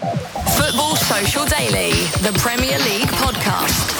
Football Social Daily, the Premier League podcast.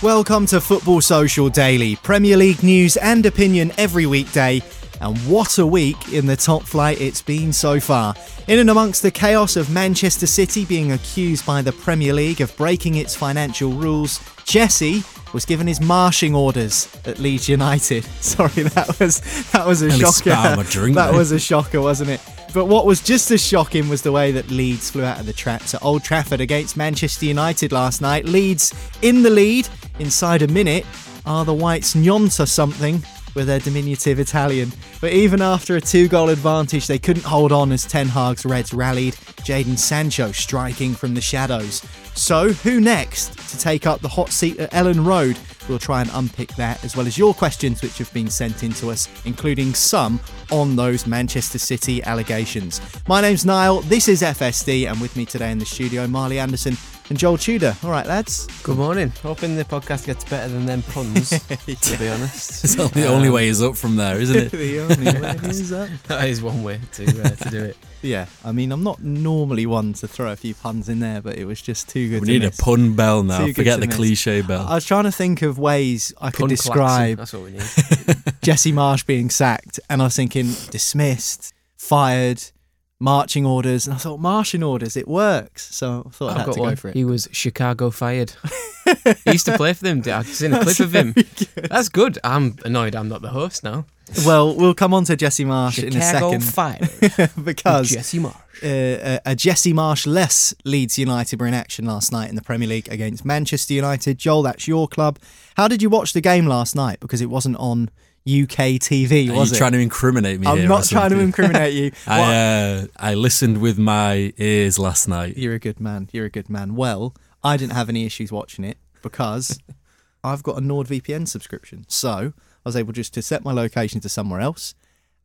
Welcome to Football Social Daily, Premier League news and opinion every weekday. And what a week in the top flight it's been so far. In and amongst the chaos of Manchester City being accused by the Premier League of breaking its financial rules, Jesse was given his marching orders at Leeds United. Sorry, that was that was a Nearly shocker. spat drink that there. was a shocker, wasn't it? But what was just as shocking was the way that Leeds flew out of the traps at Old Trafford against Manchester United last night. Leeds in the lead inside a minute. Are the Whites Gnonto something with their diminutive Italian? But even after a two goal advantage, they couldn't hold on as Ten Hag's Reds rallied. Jadon Sancho striking from the shadows. So, who next to take up the hot seat at Elland Road? We'll try and unpick that, as well as your questions which have been sent in to us, including some on those Manchester City allegations. My name's Niall, this is FSD, and with me today in the studio, Marley Anderson and Joel Tudor. All right, lads. Good morning. Hoping the podcast gets better than them puns, to be honest. It's the the only way is up from there, isn't it? the only way is up. That is one way to, uh, to do it. Yeah, I mean, I'm not normally one to throw a few puns in there, but it was just too good We to need a pun bell now. Too Forget the miss. cliche bell. I was trying to think of ways I could describe That's what we need. Jesse Marsch being sacked, and I was thinking dismissed, fired, marching orders, and I thought marching orders, it works. So I thought I I've had got to one. go for it. He was Chicago fired. he used to play for them. I've seen a clip of him. That's good. I'm annoyed I'm not the host now. Well, we'll come on to Jesse Marsch in a Chicago second fired. because Jesse Marsch. uh, a, a Jesse Marsch less Leeds United were in action last night in the Premier League against Manchester United. Joel, that's your club. How did you watch the game last night? Because it wasn't on UK TV, Are was you it? trying to incriminate me I'm not trying to incriminate you. I uh, I listened with my ears last night. You're a good man. You're a good man. Well, I didn't have any issues watching it because I've got a NordVPN subscription. So I was able just to set my location to somewhere else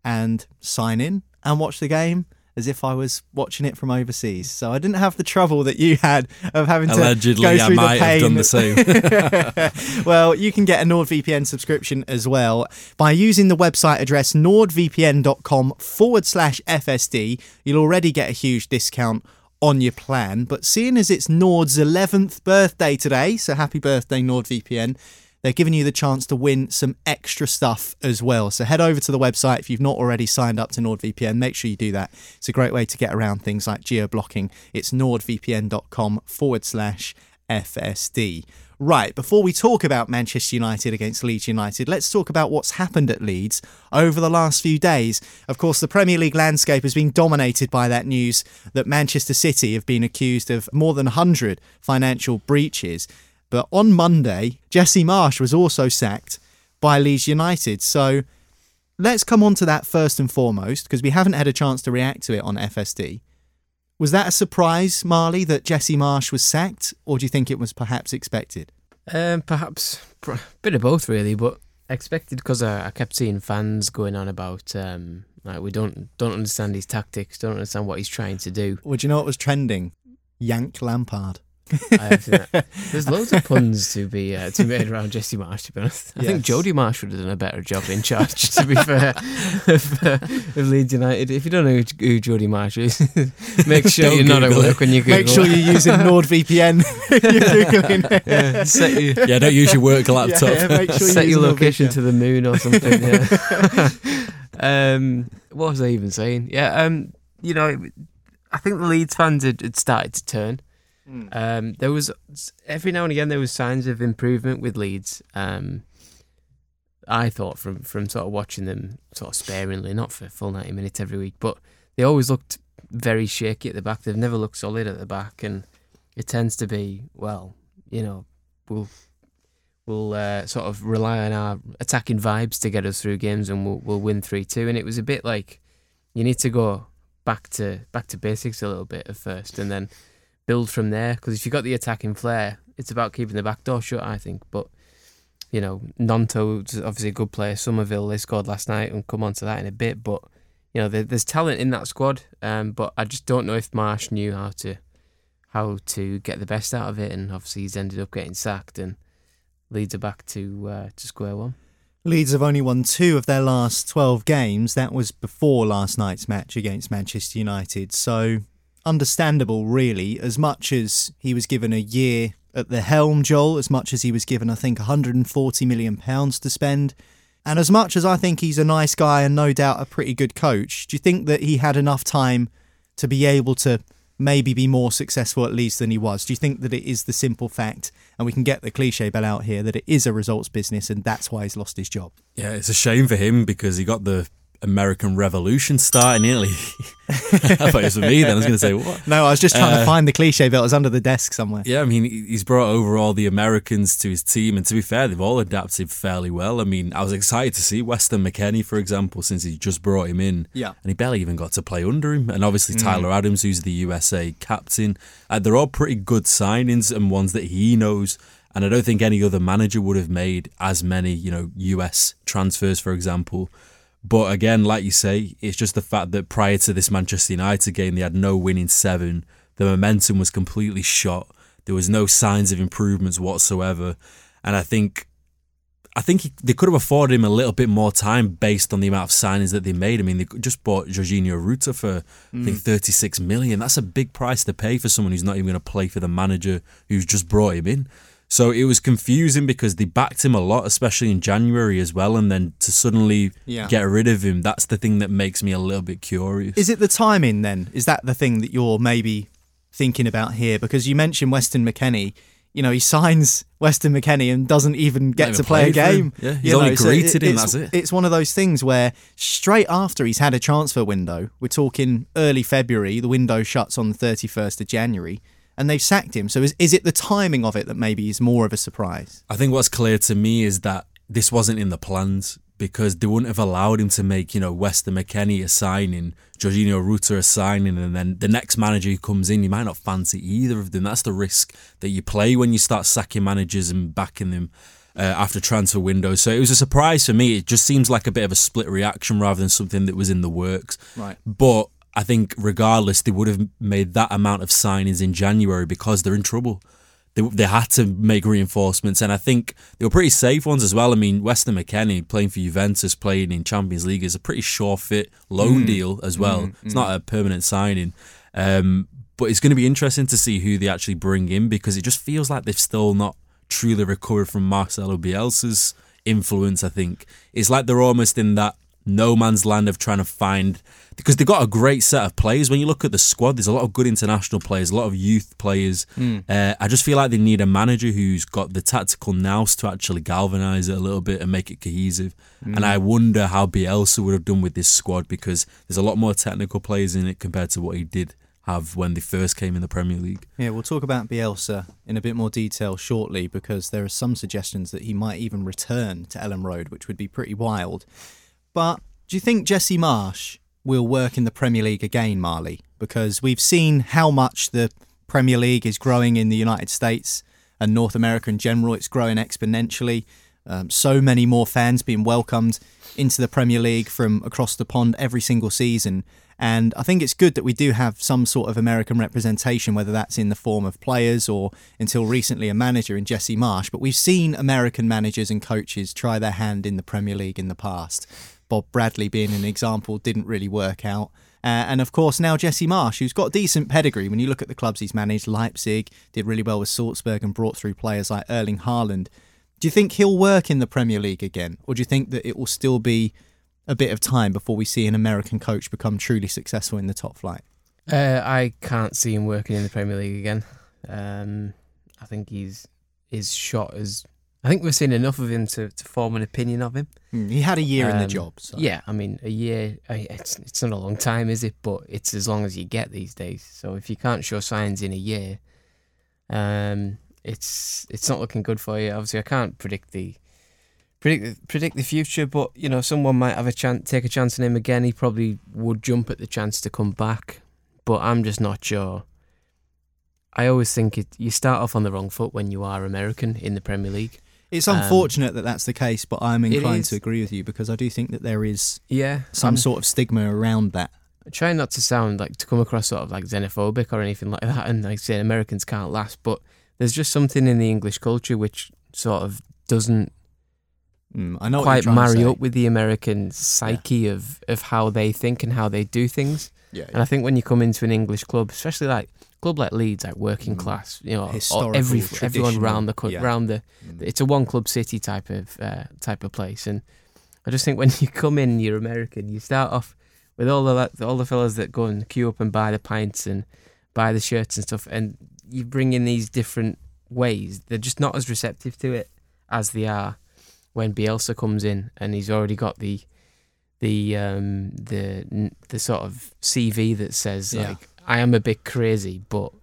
and sign in and watch the game as if I was watching it from overseas. So I didn't have the trouble that you had of having to Allegedly, go I through might the have pain. done the same. well, you can get a NordVPN subscription as well by using the website address nordvpn.com forward slash FSD. You'll already get a huge discount on your plan. But seeing as it's Nord's 11th birthday today, so happy birthday, NordVPN. They're giving you the chance to win some extra stuff as well. So head over to the website if you've not already signed up to NordVPN. Make sure you do that. It's a great way to get around things like geo blocking. It's nordvpn.com forward slash FSD. Right, before we talk about Manchester United against Leeds United, let's talk about what's happened at Leeds over the last few days. Of course, the Premier League landscape has been dominated by that news that Manchester City have been accused of more than 100 financial breaches. But on Monday, Jesse Marsch was also sacked by Leeds United. So let's come on to that first and foremost, because we haven't had a chance to react to it on FSD. Was that a surprise, Marley, that Jesse Marsch was sacked, or do you think it was perhaps expected? Um, perhaps a bit of both, really, but expected because I, I kept seeing fans going on about um, Like we don't don't understand his tactics, don't understand what he's trying to do. Well, do you know what was trending? Yank Lampard. I think that- there's loads of puns to be uh, to be made around Jesse Marsch. To be honest, I think Yes. Jodie Marsh would have done a better job in charge. To be fair, of, uh, of Leeds United. If you don't know who, who Jodie Marsh is, make sure you're not at Google work when you Google. Make sure it. you're using NordVPN. you're googling it. yeah, set your, Yeah, don't use your work laptop. Yeah, make sure set you're your location NordVPN. to the moon or something. Yeah. um, what was I even saying? Yeah. Um, you know, I think the Leeds fans had, had started to turn. Um, there was every now and again there was signs of improvement with Leeds. Um, I thought from from sort of watching them sort of sparingly, not for full ninety minutes every week, but they always looked very shaky at the back. They've never looked solid at the back, and it tends to be well, you know, we'll we'll uh, sort of rely on our attacking vibes to get us through games, and we'll we'll win three two. And it was a bit like you need to go back to back to basics a little bit at first, and then build from there. Because if you've got the attacking flair, it's about keeping the back door shut. I think, but you know, Gnonto's obviously a good player. Summerville they scored last night, and come on to that in a bit. But you know, there, there's talent in that squad. Um, but I just don't know if Marsch knew how to how to get the best out of it, and obviously he's ended up getting sacked, and Leeds are back to uh, to square one. Leeds have only won two of their last 12 games. That was before last night's match against Manchester United. So, understandable, really. As much as he was given a year at the helm, Joel, as much as he was given, I think, £140 million to spend, and as much as I think he's a nice guy and no doubt a pretty good coach, do you think that he had enough time to be able to maybe be more successful at Leeds than he was? Do you think that it is the simple fact, and we can get the cliche bell out here, that it is a results business and that's why he's lost his job? Yeah, it's a shame for him because he got the American Revolution starting nearly. I thought it was for me then. I was going to say, what? No, I was just trying to Uh, find the cliche. It was under the desk somewhere. Yeah, I mean, he's brought over all the Americans to his team, and to be fair, they've all adapted fairly well. I mean, I was excited to see Weston McKennie, for example, since he just brought him in. Yeah. And he barely even got to play under him. And obviously, Tyler Adams, who's the USA captain. Uh, they're all pretty good signings and ones that he knows. And I don't think any other manager would have made as many, you know, US transfers, for example. But again, like you say, it's just the fact that prior to this Manchester United game, they had no win in seven. The momentum was completely shot. There was no signs of improvements whatsoever. And I think, I think he, they could have afforded him a little bit more time based on the amount of signings that they made. I mean, they just bought Georginio Rutter for I think mm. 36 million. That's a big price to pay for someone who's not even going to play for the manager who's just brought him in. So it was confusing because they backed him a lot, especially in January as well, and then to suddenly Yeah. get rid of him, that's the thing that makes me a little bit curious. Is it the timing then? Is that the thing that you're maybe thinking about here? Because you mentioned Weston McKennie. You know, he signs Weston McKennie and doesn't even get to play a played for him. game. Yeah, he's You only so greeted him, that's it. It's one of those things where straight after he's had a transfer window, we're talking early February, the window shuts on the 31st of January, and they've sacked him. So is, is it the timing of it that maybe is more of a surprise? I think what's clear to me is that this wasn't in the plans because they wouldn't have allowed him to make, you know, Weston McKennie a signing, Georginio Rutter a signing, and then the next manager who comes in, you might not fancy either of them. That's the risk that you play when you start sacking managers and backing them uh, after transfer windows. So it was a surprise for me. It just seems like a bit of a split reaction rather than something that was in the works. Right. But I think regardless, they would have made that amount of signings in January because they're in trouble. They, they had to make reinforcements, and I think they were pretty safe ones as well. I mean, Weston McKennie playing for Juventus, playing in Champions League is a pretty sure fit loan mm. deal as well. Mm, it's mm. not a permanent signing. Um, but it's going to be interesting to see who they actually bring in because it just feels like they've still not truly recovered from Marcelo Bielsa's influence. I think it's like they're almost in that no man's land of trying to find because they've got a great set of players. When you look at the squad, there's a lot of good international players, a lot of youth players. Uh, I just feel like they need a manager who's got the tactical nous to actually galvanise it a little bit and make it cohesive. And I wonder how Bielsa would have done with this squad because there's a lot more technical players in it compared to what he did have when they first came in the Premier League. Yeah, we'll talk about Bielsa in a bit more detail shortly because there are some suggestions that he might even return to Elland Road, which would be pretty wild. But do you think Jesse Marsch will work in the Premier League again, Marley? Because we've seen how much the Premier League is growing in the United States and North America in general. It's growing exponentially. Um, so many more fans being welcomed into the Premier League from across the pond every single season. And I think it's good that we do have some sort of American representation, whether that's in the form of players or until recently a manager in Jesse Marsch. But we've seen American managers and coaches try their hand in the Premier League in the past. Bob Bradley being an example didn't really work out. Uh, and of course, now Jesse Marsch, who's got decent pedigree. When you look at the clubs he's managed, Leipzig did really well with Salzburg and brought through players like Erling Haaland. Do you think he'll work in the Premier League again? Or do you think that it will still be a bit of time before we see an American coach become truly successful in the top flight? Uh, I can't see him working in the Premier League again. Um, I think he's his shot is. I think we've seen enough of him to, to form an opinion of him. Mm, he had a year in the Um, job. So. Yeah, I mean, a year, it's, it's not a long time, is it? But it's as long as you get these days. So if you can't show signs in a year, um, it's it's not looking good for you. Obviously, I can't predict the predict predict the future, but you know, someone might have a chance, take a chance on him again. He probably would jump at the chance to come back, but I'm just not sure. I always think it, you start off on the wrong foot when you are American in the Premier League. It's Um, unfortunate that that's the case, but I'm inclined to agree with you because I do think that there is Yeah, some I'm- sort of stigma around that. try not to sound like to come across sort of like xenophobic or anything like that and like say Americans can't last but there's just something in the English culture which sort of doesn't Mm, I know quite trying marry up with the American psyche of, of how they think and how they do things. Yeah, and I think when you come into an English club especially like club like Leeds like working class you know Mm. Every everyone around the yeah. round the Mm. it's a one club city type of uh, type of place and I just think when you come in you're American you start off with all the all the fellas that go and queue up and buy the pints and buy the shirts and stuff, and you bring in these different ways. They're just not as receptive to it as they are when Bielsa comes in and he's already got the the um the the sort of CV that says Yeah. like I am a bit crazy, but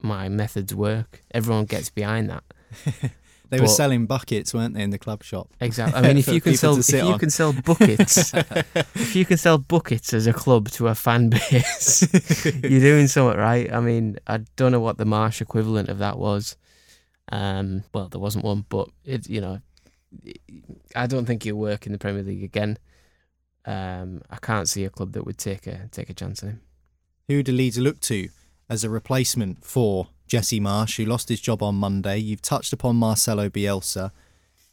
my methods work. Everyone gets behind that. They were selling buckets, weren't they, in the club shop? Exactly. I mean, if you can sell if you on. can sell buckets, if you can sell buckets as a club to a fan base, you're doing something right. I mean, I don't know what the Marsch equivalent of that was. Um, well, there wasn't one, but it, you know, I don't think he'll work in the Premier League again. Um, I can't see a club that would take a take a chance on him. Who do Leeds look to as a replacement for Jesse Marsch, who lost his job on Monday? You've touched upon Marcelo Bielsa.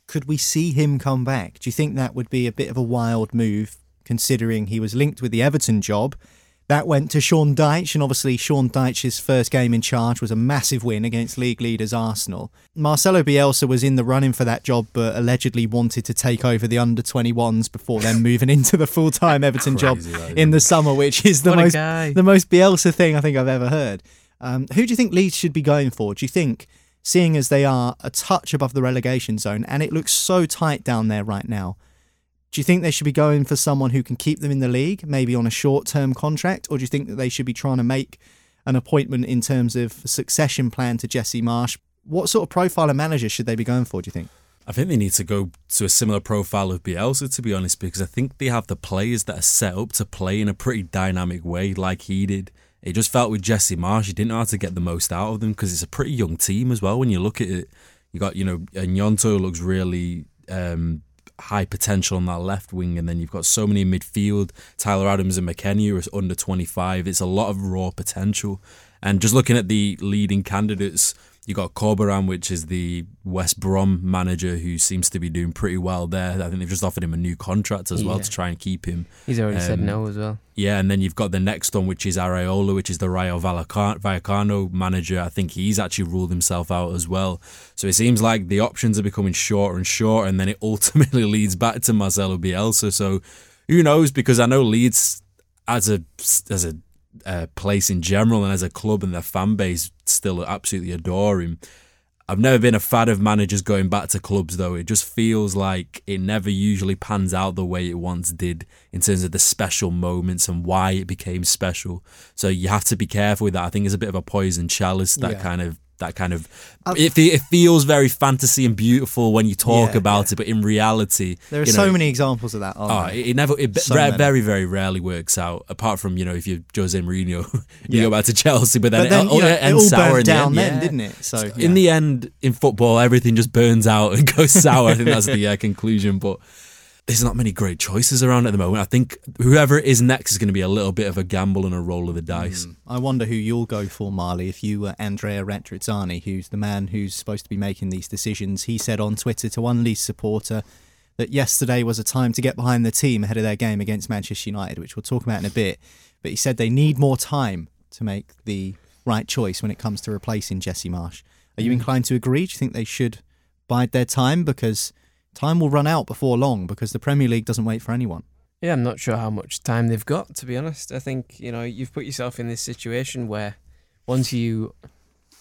Could we see him come back? Do you think that would be a bit of a wild move, considering he was linked with the Everton job? That went to Sean Dyche, and obviously Sean Dyche's first game in charge was a massive win against league leaders Arsenal. Marcelo Bielsa was in the running for that job, but allegedly wanted to take over the under 21s before then moving into the full time Everton job Crazy, in the summer, which is the What most the most Bielsa thing I think I've ever heard. Um, who do you think Leeds should be going for? Do you think, seeing as they are a touch above the relegation zone and it looks so tight down there right now, do you think they should be going for someone who can keep them in the league, maybe on a short term contract, or do you think that they should be trying to make an appointment in terms of succession plan to Jesse Marsch? What sort of profile of manager should they be going for, do you think? I think they need to go to a similar profile of Bielsa, to be honest, because I think they have the players that are set up to play in a pretty dynamic way, like he did. It just felt with Jesse Marsch, he didn't know how to get the most out of them because it's a pretty young team as well. When you look at it, you got you know, Gnonto looks really um, high potential on that left wing, and then you've got so many in midfield. Tyler Adams and McKennie are under twenty five. It's a lot of raw potential. And just looking at the leading candidates, you got Corberan, which is the West Brom manager who seems to be doing pretty well there. I think they've just offered him a new contract as well to try and keep him. He's already said Um, no as well. Yeah, and then you've got the next one, which is Iraola, which is the Rayo Vallecano manager. I think he's actually ruled himself out as well. So it seems like the options are becoming shorter and shorter, and then it ultimately leads back to Marcelo Bielsa. So who knows? Because I know Leeds as a as a uh, place in general and as a club and their fan base still absolutely adore him. I've never been a fan of managers going back to clubs though. It just feels like it never usually pans out the way it once did in terms of the special moments and why it became special. So you have to be careful with that. I think it's a bit of a poison chalice that Yeah. kind of that kind of it, it feels very fantasy and beautiful when you talk Yeah, about yeah. it, but in reality, There are you so many examples of that. Oh, there? it it never, it So very, very rarely works out. Apart from you know, if you're Jose Mourinho, you Yeah. go back to Chelsea, but then, but then it, oh, you know, it all sour in the down end, then, didn't it? So In the end, in football, everything just burns out and goes sour. I think that's the uh, conclusion. But there's not many great choices around at the moment. I think whoever is next is going to be a little bit of a gamble and a roll of the dice. Hmm. I wonder who you'll go for, Marley, if you were Andrea Radrizzani, who's the man who's supposed to be making these decisions. He said on Twitter to one Leeds supporter that yesterday was a time to get behind the team ahead of their game against Manchester United, which we'll talk about in a bit. But he said they need more time to make the right choice when it comes to replacing Jesse Marsch. Are you hmm. inclined to agree? Do you think they should bide their time? Because time will run out before long because the Premier League doesn't wait for anyone. Yeah, I'm not sure how much time they've got, to be honest. I think, you know, you've put yourself in this situation where once you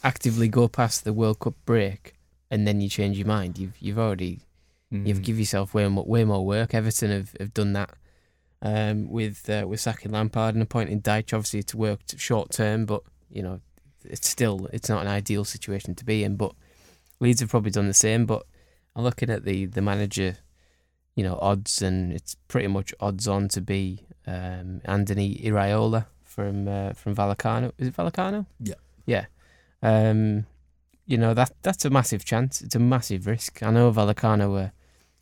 actively go past the World Cup break and then you change your mind, you've you've already you've give yourself way more, way more work. Everton have, have done that um, with uh, with sacking Lampard and appointing Dyche. Obviously, it's worked short term, but you know, it's still it's not an ideal situation to be in. But Leeds have probably done the same. But I'm looking at the the manager, you know, odds, and it's pretty much odds on to be um, Anthony Iraola from uh, from Vallecano. Is it Vallecano? Yeah. Yeah. Um, you know that that's a massive chance. It's a massive risk. I know Vallecano were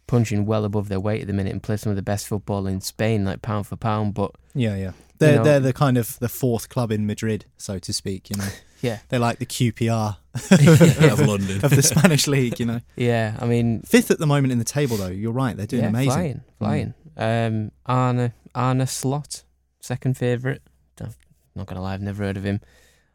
punching well above their weight at the minute and play some of the best football in Spain, like pound for pound. But Yeah, yeah. They're know- they're the kind of the fourth club in Madrid, so to speak. You know, yeah, they're like the QPR of London. of the Spanish league. You know, yeah. I mean, fifth at the moment in the table, though. You're right; they're doing yeah, amazing. flying, flying. Um, Arne Arne Slot, second favourite. Don't- Not gonna lie, I've never heard of him.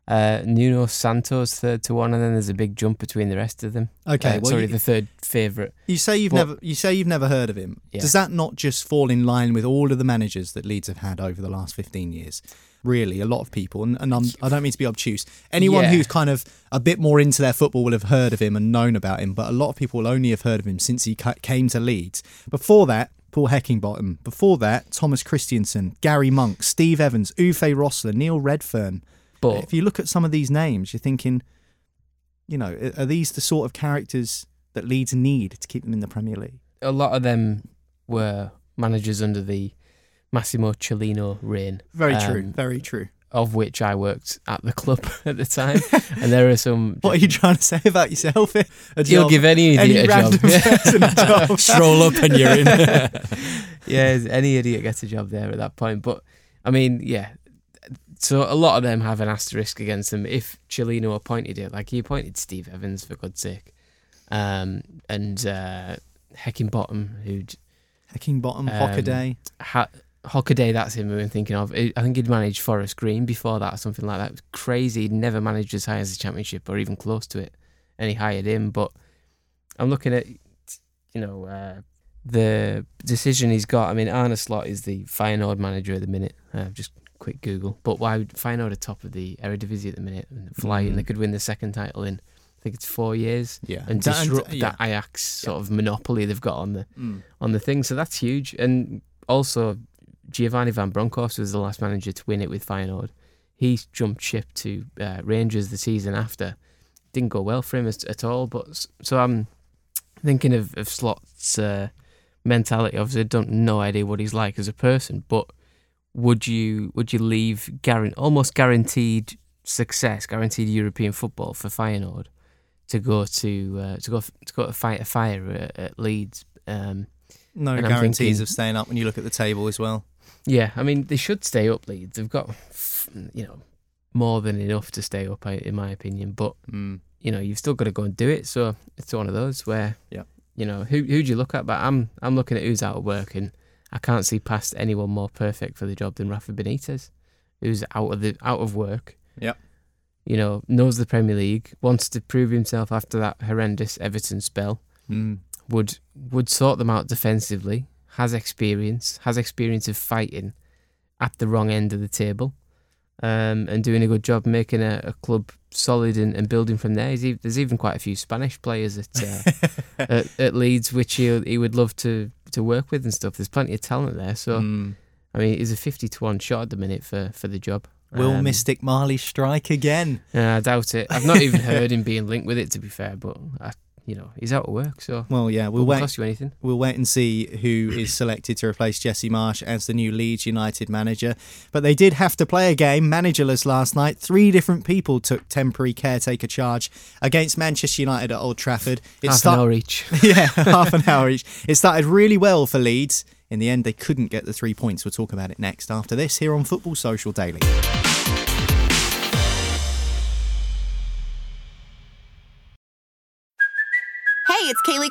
Uh, Nuno Santos third to one, and then there's a big jump between the rest of them. Okay, Uh, well, sorry, you, the third favourite. you say you've but- never you say you've never heard of him. Yeah. Does that not just fall in line with all of the managers that Leeds have had over the last 15 years? Really, a lot of people, and, and I'm, I don't mean to be obtuse. Anyone Yeah. who's kind of a bit more into their football will have heard of him and known about him, but a lot of people will only have heard of him since he ca- came to Leeds. Before that, Paul Heckingbottom. Before that, Thomas Christiansen, Gary Monk, Steve Evans, Uwe Rossler, Neil Redfearn. But if you look at some of these names, you're thinking, you know, are these the sort of characters that Leeds need to keep them in the Premier League? a lot of them were managers under the Massimo Cellino reign. Very true. um, Very true. Of which I worked at the club at the time, and there are some. What are you trying to say about yourself? He'll give any any idiot a job. person a job. Stroll up and you're in. yeah, any idiot gets a job there at that point. But I mean, yeah. So a lot of them have an asterisk against them. If Cellino appointed it, like he appointed Steve Evans for God's sake, um, and uh, Heckingbottom, who'd Heckingbottom, Um, Hockaday. ha- Hockaday, that's him we've been thinking of. I think he'd managed Forest Green before that or something like that. It was crazy. He'd never managed as high as the Championship or even close to it. And he hired him. But I'm looking at, you know, uh, the decision he's got. I mean, Arne Slot is the Feyenoord manager at the minute. Uh, just quick Google. But why would Feyenoord are top of the Eredivisie at the minute and flying? Mm. They could win the second title in, I think it's four years. Yeah. And Da- and- disrupt yeah. that Ajax sort of monopoly they've got on the Mm. on the thing. So that's huge. And also, Giovanni Van Bronckhorst was the last manager to win it with Feyenoord. He jumped ship to uh, Rangers the season after. Didn't go well for him at, at all. But so I'm thinking of, of Slot's uh, mentality. Obviously, I don't no idea what he's like as a person. But would you would you leave guaran- almost guaranteed success, guaranteed European football for Feyenoord to go to uh, to go to go to fight a fire at, at Leeds? Um, No guarantees thinking- of staying up when you look at the table as well. Yeah, I mean they should stay up. Leeds, they've got you know more than enough to stay up, in my opinion. But Mm. you know you've still got to go and do it. So it's one of those where Yeah. you know who who do you look at? But I'm I'm looking at who's out of work, and I can't see past anyone more perfect for the job than Rafa Benitez, who's out of the out of work. Yeah. You know, knows the Premier League, wants to prove himself after that horrendous Everton spell Mm. would would sort them out defensively, has experience, has experience of fighting at the wrong end of the table, um, and doing a good job making a, a club solid and, and building from there. He's, there's even quite a few Spanish players at uh, at, at Leeds which he he would love to to work with and stuff. There's plenty of talent there. So Mm. I mean, he's a fifty to one shot at the minute for for the job. Will Um, Mystic Marley strike again? Yeah, I doubt it. I've not even heard him being linked with it, to be fair. But I, you know, he's out of work, so Well, yeah, we'll wait. cost you anything. We'll wait and see who is selected to replace Jesse Marsch as the new Leeds United manager. But they did have to play a game managerless last night. Three different people took temporary caretaker charge against Manchester United at Old Trafford. It Half start- an hour each. yeah, half an hour each. It started really well for Leeds. In the end, they couldn't get the three points. We'll talk about it next after this here on Football Social Daily.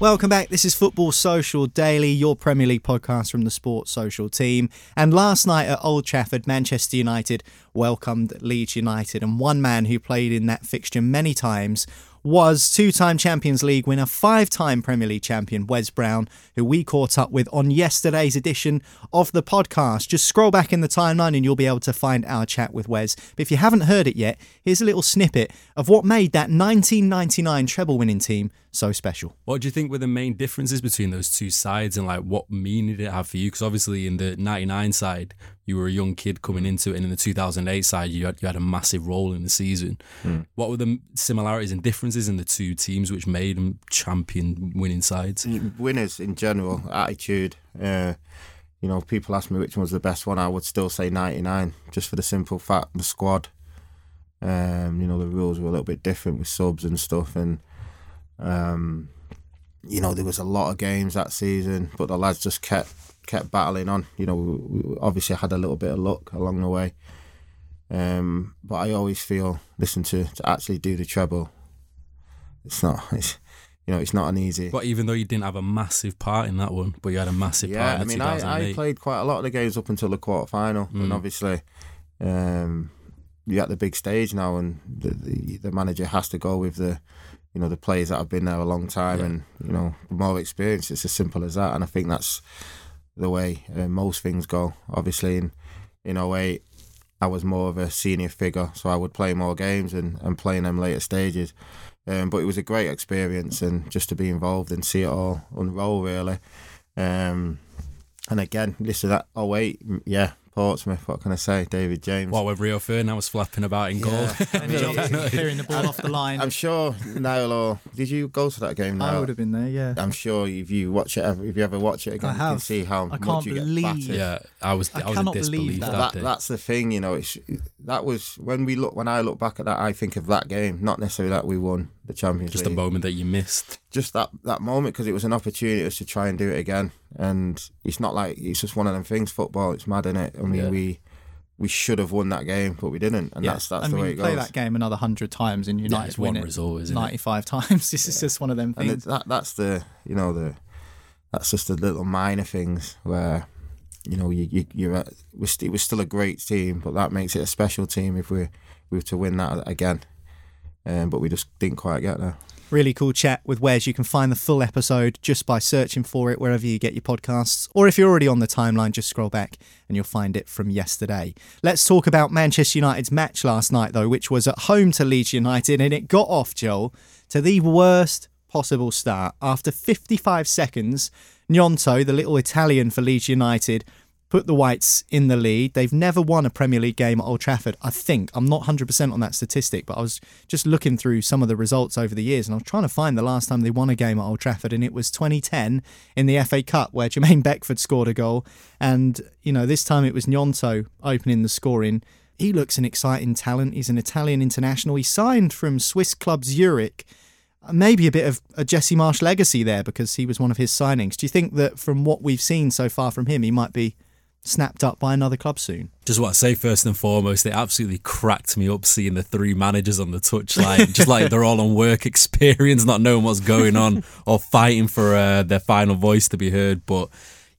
Welcome back. This is Football Social Daily, your Premier League podcast from the Sports Social team. And last night at Old Trafford, Manchester United welcomed Leeds United. And one man who played in that fixture many times was two time Champions League winner, five time Premier League champion Wes Brown, who we caught up with on yesterday's edition of the podcast. Just scroll back in the timeline and you'll be able to find our chat with Wes. But if you haven't heard it yet, here's a little snippet of what made that 1999 treble winning team so special. What do you think were the main differences between those two sides and like what meaning did it have for you? Because obviously in the 99 side, you were a young kid coming into it, and in the 2008 side, you had, you had a massive role in the season. What were the similarities and differences in the two teams which made them champion winning sides? winners in general, attitude. Uh, you know, people ask me which one was the best one. I would still say 99, just for the simple fact the squad. Um, you know, the rules were a little bit different with subs and stuff, and um, you know there was a lot of games that season, but the lads just kept kept battling on. You know, we, we obviously had a little bit of luck along the way, um, but I always feel, listen to to actually do the treble. It's not. It's you know, it's not an easy. But even though you didn't have a massive part in that one, but you had a massive Yeah, part I in the mean, I, I played quite a lot of the games up until the quarter final, and Mm. obviously, um, you're at the big stage now, and the, the the manager has to go with the, you know, the players that have been there a long time, Yeah. and you know, more experience. It's as simple as that, and I think that's the way uh, most things go. Obviously, in in 08, I was more of a senior figure, so I would play more games and, and play in them later stages. Um, but it was a great experience, and just to be involved and see it all unroll, really. Um, and again, listen, that 08, mm, yeah, Portsmouth, what can I say? David James. What with Rio Ferdinand was flapping about in goal. I mean, Clearing the ball off the line. I'm sure Niall or did you go to that game? Now? I would have been there, yeah. I'm sure if you watch it, if you ever watch it again, I you can see how I much can't you believe- get battered. yeah, I was I I, was in cannot believe disbelief that. that, that, day. that's the thing, you know. It's that was when we look when I look back at that, I think of that game, not necessarily that we won the Champions Just a League, moment that you missed. just that that moment because it was an opportunity to try and do it again. And it's not like it's just one of them things. Football, it's mad, is it? I mean, Yeah. we we should have won that game, but we didn't, and Yeah. that's that's I the mean, way it play goes. that game another hundred times and United it's win one it result, isn't it? ninety-five times. This is just one of them and things. it, that that's the you know the that's just the little minor things where you know you, you you're at, we're st- it was still a great team, but that makes it a special team if we we were to win that again. Um, but we just didn't quite get there. Really cool chat with Wes. You can find the full episode just by searching for it wherever you get your podcasts. Or if you're already on the timeline, just scroll back and you'll find it from yesterday. Let's talk about Manchester United's match last night, though, which was at home to Leeds United, and it got off, Joel, to the worst possible start. After 55 seconds, Gnonto, the little Italian for Leeds United, put the Whites in the lead. They've never won a Premier League game at Old Trafford, I think. I'm not 100% on that statistic, but I was just looking through some of the results over the years and I was trying to find the last time they won a game at Old Trafford, and it was 2010 in the FA Cup where Jermaine Beckford scored a goal. And, you know, this time it was Gnonto opening the scoring. He looks an exciting talent. He's an Italian international. He signed from Swiss club Zurich uh, maybe a bit of a Jesse Marsch legacy there because he was one of his signings. Do you think that from what we've seen so far from him, he might be snapped up by another club soon? Just what I say first and foremost, it absolutely cracked me up seeing the three managers on the touchline, just like they're all on work experience, not knowing what's going on or fighting for uh, their final voice to be heard. But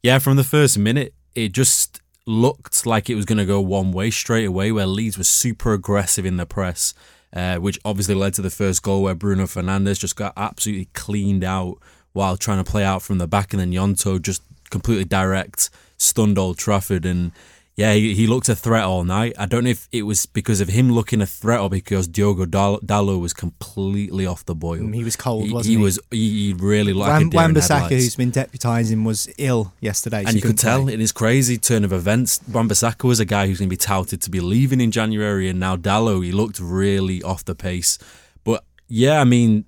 yeah, from the first minute, it just looked like it was going to go one way straight away, where Leeds was super aggressive in the press uh, which obviously led to the first goal where Bruno Fernandes just got absolutely cleaned out while trying to play out from the back, and then Gnonto just completely direct stunned Old Trafford and yeah, he, he looked a threat all night. I don't know if it was because of him looking a threat or because Diogo Dalot was completely off the boil. Mm, he was cold, he, wasn't he? He was. He, really like Wan-Bissaka, who's been deputising, was ill yesterday, and so you could tell play. in his crazy turn of events. Wan-Bissaka was a guy who's going to be touted to be leaving in January, and now Dalot, he looked really off the pace. But yeah, I mean,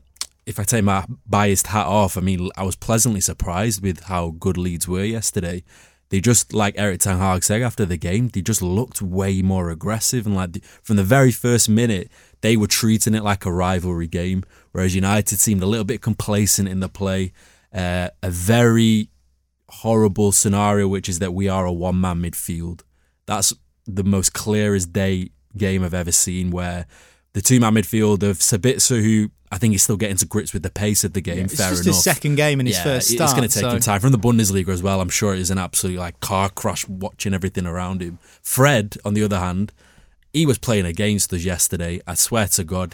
if I take my biased hat off, I mean, I was pleasantly surprised with how good Leeds were yesterday they just like Erik Ten Hag said after the game, they just looked way more aggressive and like from the very first minute they were treating it like a rivalry game, whereas United seemed a little bit complacent in the play. Uh, a very horrible scenario, which is that we are a one man midfield. That's the most clear as day game I've ever seen, where the two man midfield of Sabitzer, who I think he's still getting to grips with the pace of the game. Yeah, fair it's just enough. his second game in his yeah, first start. It's going to take so. him time from the Bundesliga as well. I'm sure it is an absolute like car crash watching everything around him. Fred, on the other hand, he was playing against us yesterday. I swear to God.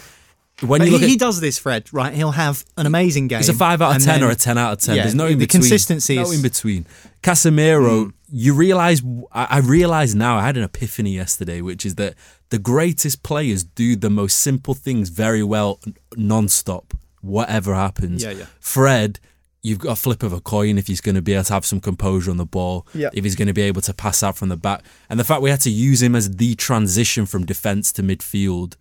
When he, at, he, does this, Fred, right? He'll have an amazing game. It's a five out of ten then, or a ten out of ten. Yeah, There's no the in between. consistency. No is, in between. Casemiro, mm. you realize. I, I realize now. I had an epiphany yesterday, which is that the greatest players do the most simple things very well, non-stop. Whatever happens. Yeah, yeah. Fred, you've got a flip of a coin if he's going to be able to have some composure on the ball. Yeah. If he's going to be able to pass out from the back, and the fact we had to use him as the transition from defence to midfield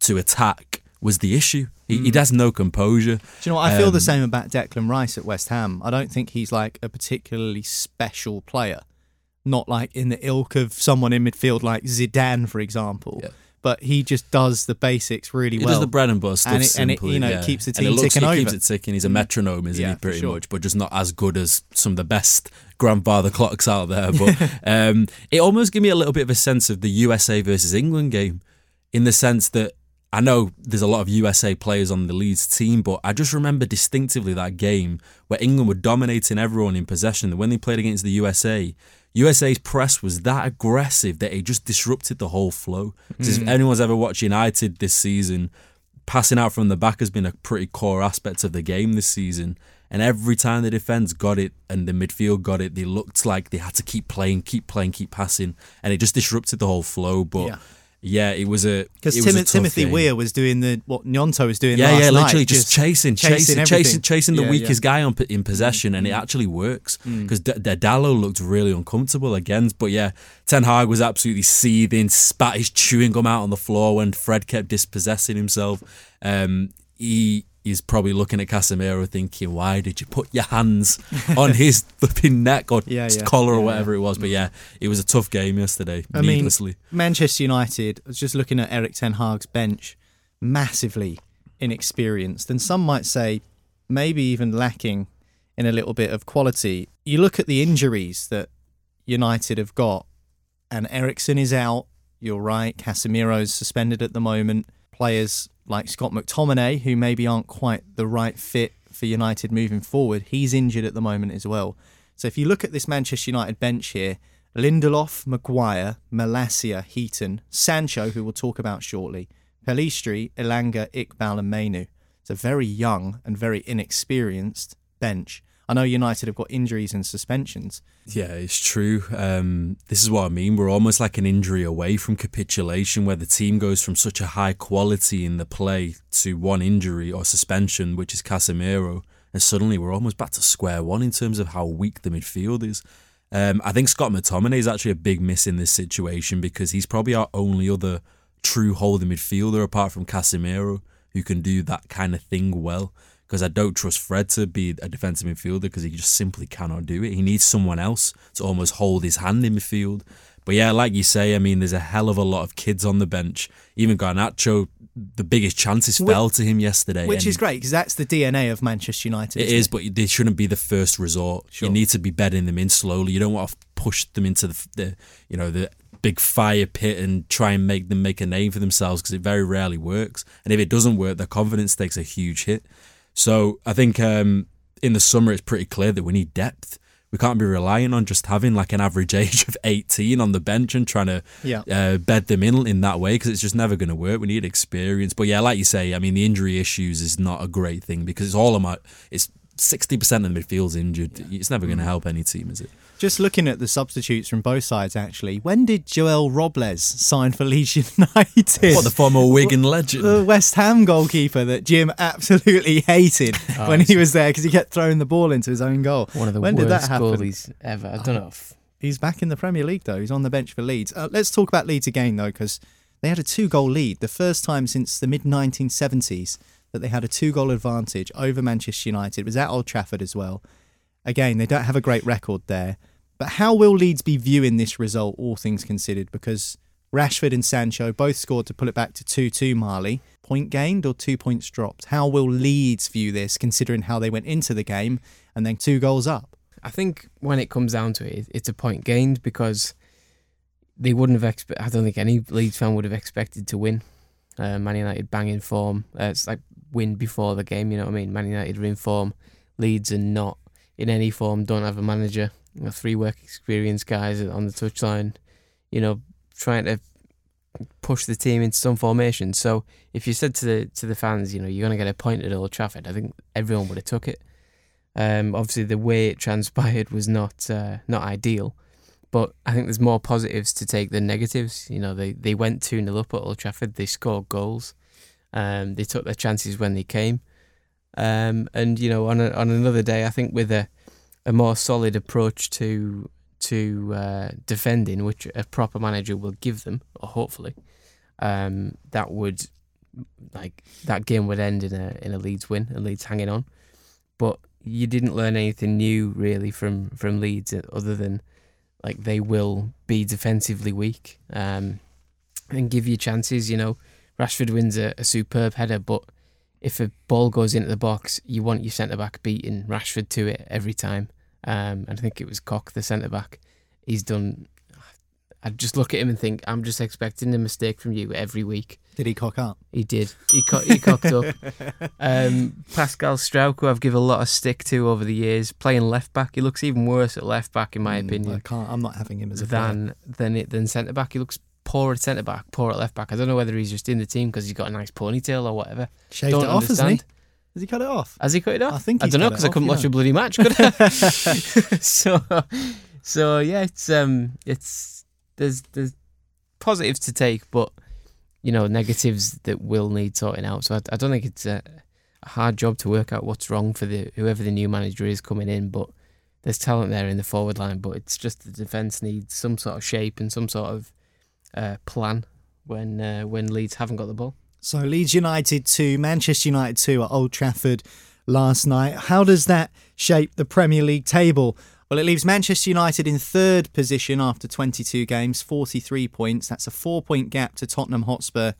to attack was the issue. He, Mm. he has no composure. Do you know what? I feel the Um, same about Declan Rice at West Ham. I don't think he's like a particularly special player. Not like in the ilk of someone in midfield like Zidane, for example. Yeah. But he just does the basics really He well. He does the bread and butter stuff and it, and it you know yeah. keeps the And team it looks, ticking he over. keeps it ticking. He's a metronome, isn't Yeah, he? Pretty sure. much, but just not as good as some of the best grandfather clocks out there. But um, it almost gave me a little bit of a sense of the USA versus England game, in the sense that I know there's a lot of USA players on the Leeds team, but I just remember distinctively that game where England were dominating everyone in possession. When they played against the USA, USA's press was that aggressive that it just disrupted the whole flow. 'Cause if Mm. anyone's ever watched United this season, passing out from the back has been a pretty core aspect of the game this season. And every time the defense got it and the midfield got it, they looked like they had to keep playing, keep playing, keep passing, and it just disrupted the whole flow. But Yeah. Yeah, it was a Because it was a tough Timothy game. Weah was doing the what Gnonto was doing. Yeah, last yeah, night, literally just, chasing, chasing, chasing, everything. chasing, the Yeah, weakest yeah. guy on in possession, and it actually works because D- D- Dalot looked really uncomfortable again. But yeah, Ten Hag was absolutely seething, spat his chewing gum out on the floor when Fred kept dispossessing himself. Um, he is probably looking at Casemiro thinking, "Why did you put your hands on his flipping neck or Yeah, yeah, collar or yeah, whatever it was?" But yeah, it was a tough game yesterday. I mean. Manchester United, I was just looking at Erik Ten Hag's bench, massively inexperienced, and some might say maybe even lacking in a little bit of quality. You look at the injuries that United have got, and Eriksen is out. You're right. Casemiro's suspended at the moment. Players like Scott McTominay, who maybe aren't quite the right fit for United moving forward, he's injured at the moment as well. So if you look at this Manchester United bench here, Lindelof, Maguire, Malacia, Heaton, Sancho, who we'll talk about shortly, Pelistri, Elanga, Iqbal, and Mainoo. It's a very young and very inexperienced bench. I know United have got injuries and suspensions. Yeah, it's true. Um, this is what I mean. We're almost like an injury away from capitulation, where the team goes from such a high quality in the play to one injury or suspension, which is Casemiro, and suddenly we're almost back to square one in terms of how weak the midfield is. Um, I think Scott McTominay is actually a big miss in this situation because he's probably our only other true holding midfielder apart from Casemiro who can do that kind of thing well. Because I don't trust Fred to be a defensive midfielder because he just simply cannot do it. He needs someone else to almost hold his hand in midfield. But yeah, like you say, I mean, there's a hell of a lot of kids on the bench. Even Garnacho, the biggest chances Wh- fell to him yesterday. Which is great because that's the DNA of Manchester United. It is, but they shouldn't be the first resort. Sure. You need to be bedding them in slowly. You don't want to push them into the, the you know, the big fire pit and try and make them make a name for themselves because it very rarely works. And if it doesn't work, their confidence takes a huge hit. So I think um, in the summer it's pretty clear that we need depth. We can't be relying on just having like an average age of 18 on the bench and trying to Yeah. uh, bed them in in that way because it's just never going to work. We need experience. But yeah, like you say, I mean, the injury issues is not a great thing because it's all about it's 60% of the midfield's injured. It's never Mm. going to help any team, is it? Just looking at the substitutes from both sides, actually, when did Joel Robles sign for Leeds United? What, the former Wigan legend? the West Ham goalkeeper that Jim absolutely hated Oh, when he was there because he kept throwing the ball into his own goal. One of the when worst did that happen? goalies ever. I don't know. If, He's back in the Premier League though. He's on the bench for Leeds. Uh, let's talk about Leeds again though, because they had a two-goal lead, the first time since the mid 1970s that they had a two-goal advantage over Manchester United. It was at Old Trafford as well. Again, they don't have a great record there. But how will Leeds be viewing this result, all things considered? Because Rashford and Sancho both scored to pull it back to 2 2 Marley. Point gained or two points dropped? How will Leeds view this, considering how they went into the game and then two goals up? I think when it comes down to it, it's a point gained because they wouldn't have expect. I don't think any Leeds fan would have expected to win. Uh, Man United banging form. Uh, it's like win before the game. You know what I mean? Man United are in form. Leeds are not in any form. Don't have a manager. You know, three work experience guys on the touchline. You know, trying to push the team into some formation. So if you said to the to the fans, you know, you're going to get a point at Old Trafford, I think everyone would have took it. Um, obviously, the way it transpired was not uh, not ideal, but I think there's more positives to take than negatives. You know, they, they went 2 0 up at Old Trafford, they scored goals, um, they took their chances when they came. Um, and, you know, on, a, on another day, I think with a, a more solid approach to to uh, defending, which a proper manager will give them, or hopefully, um, that would like that game would end in a in a Leeds win and Leeds hanging on. But you didn't learn anything new really from from Leeds other than like they will be defensively weak um, and give you chances. You know, Rashford wins a, a superb header, but if a ball goes into the box, you want your centre back beating Rashford to it every time. Um, and I think it was Koch, the centre back. He's done. I just look at him and think I'm just expecting a mistake from you every week. Did he cock up? He did. He co- he cocked up. Um, Pascal Struijk, who I've given a lot of stick to over the years, playing left back. He looks even worse at left back, in my Mm, I opinion, can't. I'm not having him as a player. than than it than centre back. He looks poor at centre back, poor at left back. I don't know whether he's just in the team because he's got a nice ponytail or whatever. Shaved Don't it off, understand. Has he cut it off? Has he cut it off? I think I don't know because I couldn't watch yeah. a bloody match. Could I? so, so yeah, it's um, it's there's there's positives to take, but you know negatives that will need sorting out. So I, I don't think it's a, a hard job to work out what's wrong for the whoever the new manager is coming in, but. There's talent there in the forward line, but it's just the defence needs some sort of shape and some sort of uh, plan when uh, when Leeds haven't got the ball. So Leeds United 2, Manchester United 2 at Old Trafford last night. How does that shape the Premier League table? Well, it leaves Manchester United in third position after 22 games, 43 points. That's a four point gap to Tottenham Hotspur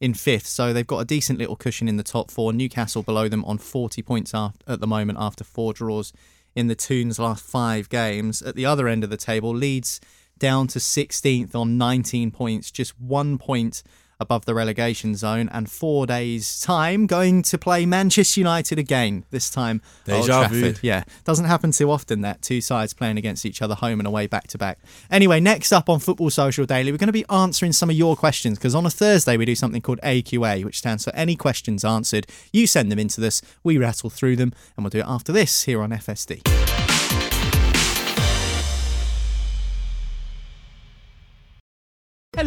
in fifth. So they've got a decent little cushion in the top four. Newcastle below them on 40 points at the moment after four draws in the Toons' last five games. At the other end of the table, Leeds down to 16th on 19 points, just one point above the relegation zone, and four days' time going to play Manchester United again. This time, at Old Deja vu. Trafford. Yeah, doesn't happen too often that two sides playing against each other home and away back to back. Anyway, next up on Football Social Daily, we're going to be answering some of your questions because on a Thursday we do something called AQA, which stands for Any Questions Answered. You send them into this, we rattle through them, and we'll do it after this here on FSD.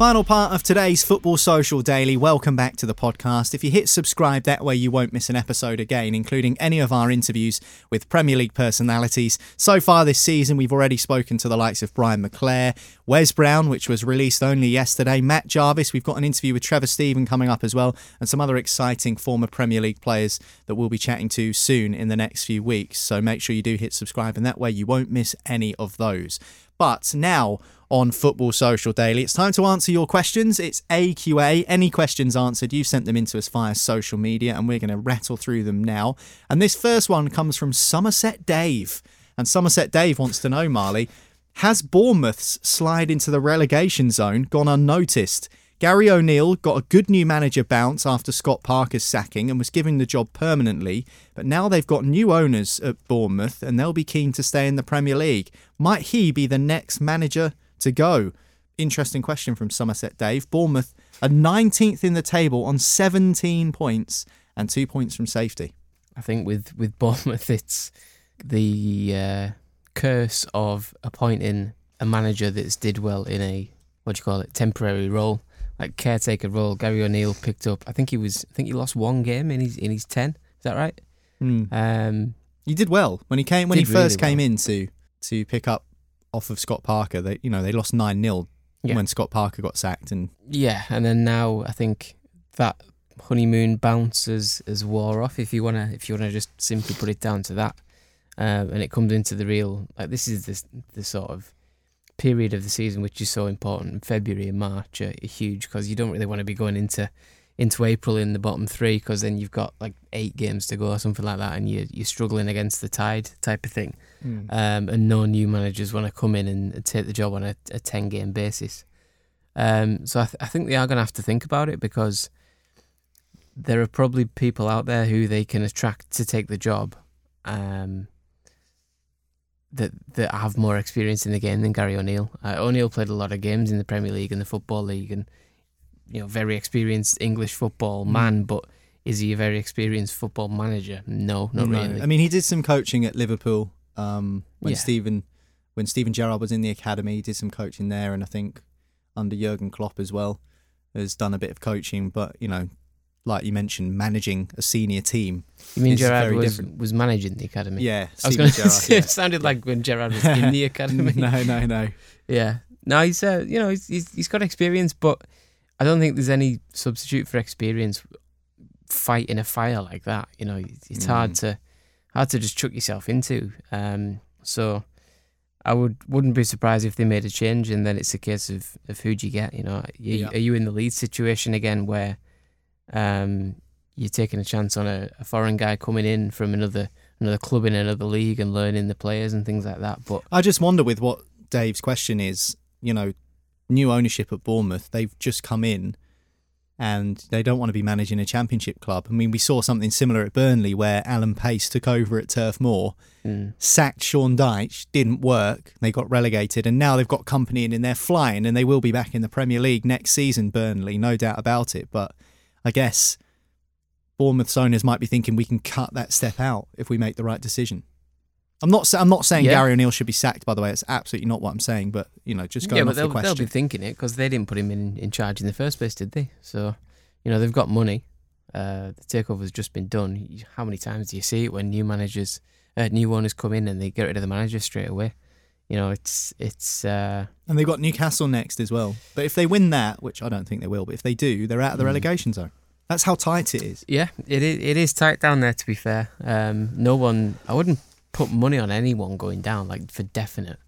Final part of today's Football Social Daily. Welcome back to the podcast. If you hit subscribe, that way you won't miss an episode again, including any of our interviews with Premier League personalities. So far this season, we've already spoken to the likes of Brian McClair, Wes Brown, which was released only yesterday, Matt Jarvis. We've got an interview with Trevor Steven coming up as well, and some other exciting former Premier League players that we'll be chatting to soon in the next few weeks. So make sure you do hit subscribe, and that way you won't miss any of those. But now, on Football Social Daily. It's time to answer your questions. It's AQA. Any questions answered, You've sent them into us via social media, and we're going to rattle through them now. And this first one comes from Somerset Dave. And Somerset Dave wants to know, Marley, has Bournemouth's slide into the relegation zone gone unnoticed? Gary O'Neill got a good new manager bounce after Scott Parker's sacking and was given the job permanently, but now they've got new owners at Bournemouth and they'll be keen to stay in the Premier League. Might he be the next manager to go? Interesting question from Somerset Dave. Bournemouth are 19th in the table on 17 points and two points from safety. I think with with Bournemouth, it's the uh, curse of appointing a manager that's did well in a what do you call it temporary role, like caretaker role. Gary O'Neill picked up. I think he was. I think he lost one game in his in his ten. Is that right? Hmm. Um, He did well when he came when he first really came in to to pick up off of Scott Parker. They you know they lost nine 0 Yeah. when Scott Parker got sacked, and Yeah, and then now I think that honeymoon bounce has, has wore off. If you wanna, if you wanna just simply put it down to that, um, and it comes into the real like this is the the sort of period of the season which is so important. February and March are, are huge because you don't really want to be going into into April in the bottom three because then you've got like eight games to go or something like that, and you you're struggling against the tide type of thing. Mm. Um, and no new managers want to come in and, and take the job on a, a ten game basis. Um, so I, th- I think they are going to have to think about it because there are probably people out there who they can attract to take the job um, that that have more experience in the game than Gary O'Neill. Uh, O'Neill played a lot of games in the Premier League and the Football League, and you know, very experienced English football Mm. man. But is he a very experienced football manager? No, not No. really. I mean, he did some coaching at Liverpool um, when Yeah. Steven when Steven Gerrard was in the academy. He did some coaching there, and I think under Jurgen Klopp as well has done a bit of coaching. But you know, like you mentioned, managing a senior team. You mean Gerrard was, different. was managing the academy? Yeah, I was going to say it sounded like when Gerrard was in the academy. no, no, no. Yeah, no, he's uh, you know he's, he's he's got experience, but I don't think there's any substitute for experience fighting a fire like that. You know, it's, it's hard Mm. to hard to just chuck yourself into. Um, so I would wouldn't be surprised if they made a change, and then it's a case of of who do you get. You know, you- Yeah. are you in the lead situation again where um, you're taking a chance on a, a foreign guy coming in from another another club in another league and learning the players and things like that? But I just wonder with what Dave's question is, you know, new ownership at Bournemouth, they've just come in and they don't want to be managing a championship club. I mean, we saw something similar at Burnley where Alan Pace took over at Turf Moor, Mm. sacked Sean Dyche, didn't work, they got relegated, and now they've got Kompany in and they're flying and they will be back in the Premier League next season, Burnley, no doubt about it. But I guess Bournemouth's owners might be thinking we can cut that step out if we make the right decision. I'm not. I'm not saying Yeah. Gary O'Neill should be sacked. By the way, it's absolutely not what I'm saying. But you know, just going yeah, off the question. they'll be thinking it because they didn't put him in, in charge in the first place, did they? So, you know, they've got money. Uh, the takeover's just been done. How many times do you see it when new managers uh, new owners come in and they get rid of the manager straight away. You know, it's it's uh, And they've got Newcastle next as well. But if they win that, which I don't think they will, but if they do, they're out of the Mm. relegation zone. That's how tight it is. yeah, it is, it is tight down there. To be fair, um, no one, I wouldn't put money on anyone going down like for definite.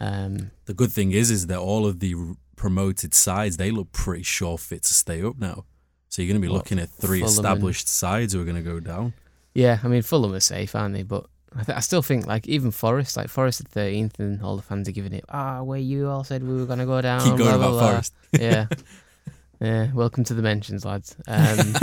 Um, The good thing is, is that all of the promoted sides they look pretty sure fit to stay up now. So you're going to be What, looking at three Fulham and- established sides who are going to go down. Yeah, I mean Fulham are safe, aren't they? But I, th- I still think like even Forest, like Forest at thirteenth, and all the fans are giving it. Ah, where you all said we were going to go down. Keep going blah, blah, about blah." Forest. yeah, yeah. Welcome to the mentions, lads. Um,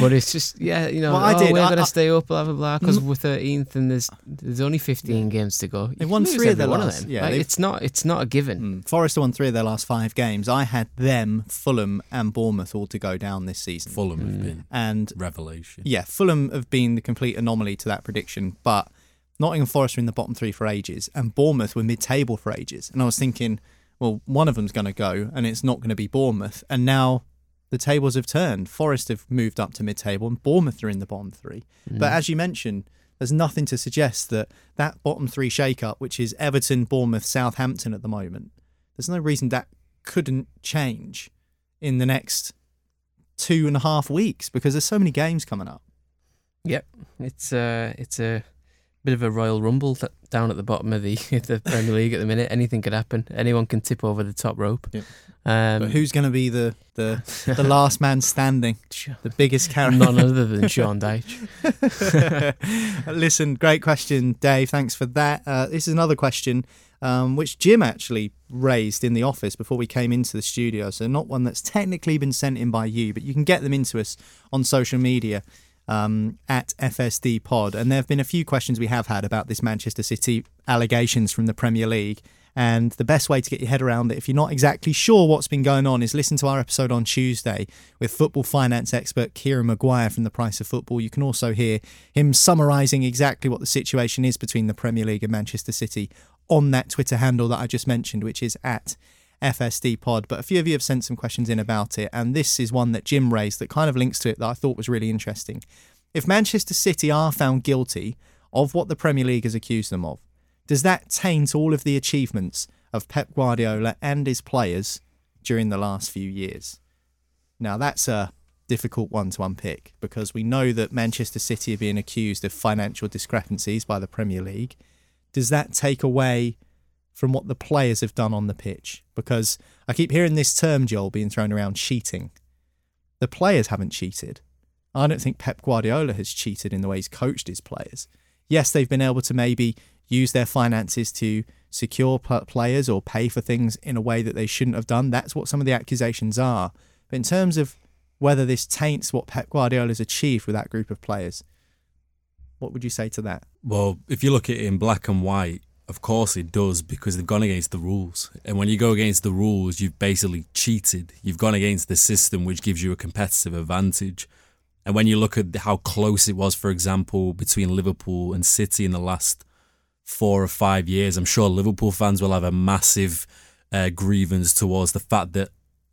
but it's just yeah, you know, Well, I oh, did. we're going to stay up, blah blah blah, because Mm. we're thirteenth, and there's there's only fifteen games to go. You They won three of their one last- them. yeah, Like, it's not it's not a given. Mm. Forest have won three of their last five games. I had them, Fulham, and Bournemouth all to go down this season. Fulham Mm. have been And revelation. yeah, Fulham have been the complete anomaly to that prediction, but Nottingham Forest were in the bottom three for ages, and Bournemouth were mid-table for ages. And I was thinking, well, one of them's going to go, and it's not going to be Bournemouth. And now the tables have turned. Forest have moved up to mid-table, and Bournemouth are in the bottom three. But Mm. as you mentioned, there's nothing to suggest that that bottom three shake-up, which is Everton, Bournemouth, Southampton at the moment, there's no reason that couldn't change in the next two and a half weeks because there's so many games coming up. Yep, it's uh it's a bit of a royal rumble th- down at the bottom of the the Premier League at the minute. Anything could happen. Anyone can tip over the top rope. Yep. Um, But who's going to be the, the the last man standing? The biggest character? None other than Sean Dyche. Listen, great question, Dave. Thanks for that. Uh, this is another question um, which Jim actually raised in the office before we came into the studio. So, not one that's technically been sent in by you, but you can get them into us on social media um, at FSD Pod. And there have been a few questions we have had about this Manchester City allegations from the Premier League. And the best way to get your head around it, if you're not exactly sure what's been going on, is listen to our episode on Tuesday with football finance expert Kieran Maguire from The Price of Football. You can also hear him summarising exactly what the situation is between the Premier League and Manchester City on that Twitter handle that I just mentioned, which is at FSD Pod. But a few of you have sent some questions in about it, and this is one that Jim raised that kind of links to it that I thought was really interesting. If Manchester City are found guilty of what the Premier League has accused them of, does that taint all of the achievements of Pep Guardiola and his players during the last few years? Now, that's a difficult one to unpick because we know that Manchester City are being accused of financial discrepancies by the Premier League. Does that take away from what the players have done on the pitch? Because I keep hearing this term, Joel, being thrown around cheating. The players haven't cheated. I don't think Pep Guardiola has cheated in the way he's coached his players. Yes, they've been able to maybe use their finances to secure players or pay for things in a way that they shouldn't have done. That's what some of the accusations are. But in terms of whether this taints what Pep Guardiola's achieved with that group of players, what would you say to that? Well, if you look at it in black and white, of course it does because they've gone against the rules. And when you go against the rules, you've basically cheated. You've gone against the system, which gives you a competitive advantage. And when you look at how close it was, for example, between Liverpool and City in the last four or five years, I'm sure Liverpool fans will have a massive uh, grievance towards the fact that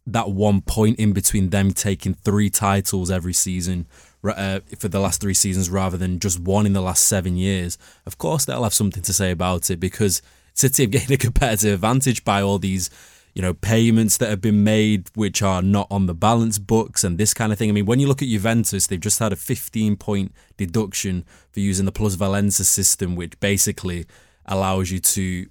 that one point in between them taking three titles every season uh, for the last three seasons rather than just one in the last seven years. Of course, they'll have something to say about it because City have gained a competitive advantage by all these, you know, payments that have been made which are not on the balance books and this kind of thing. I mean, when you look at Juventus, they've just had a 15 point deduction for using the Plusvalenza system, which basically allows you to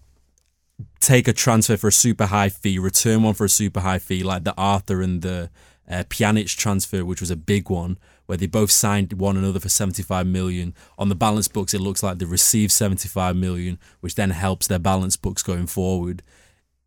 take a transfer for a super high fee, return one for a super high fee, like the Arthur and the uh, Pjanic transfer, which was a big one, where they both signed one another for 75 million. On the balance books, it looks like they received 75 million, which then helps their balance books going forward.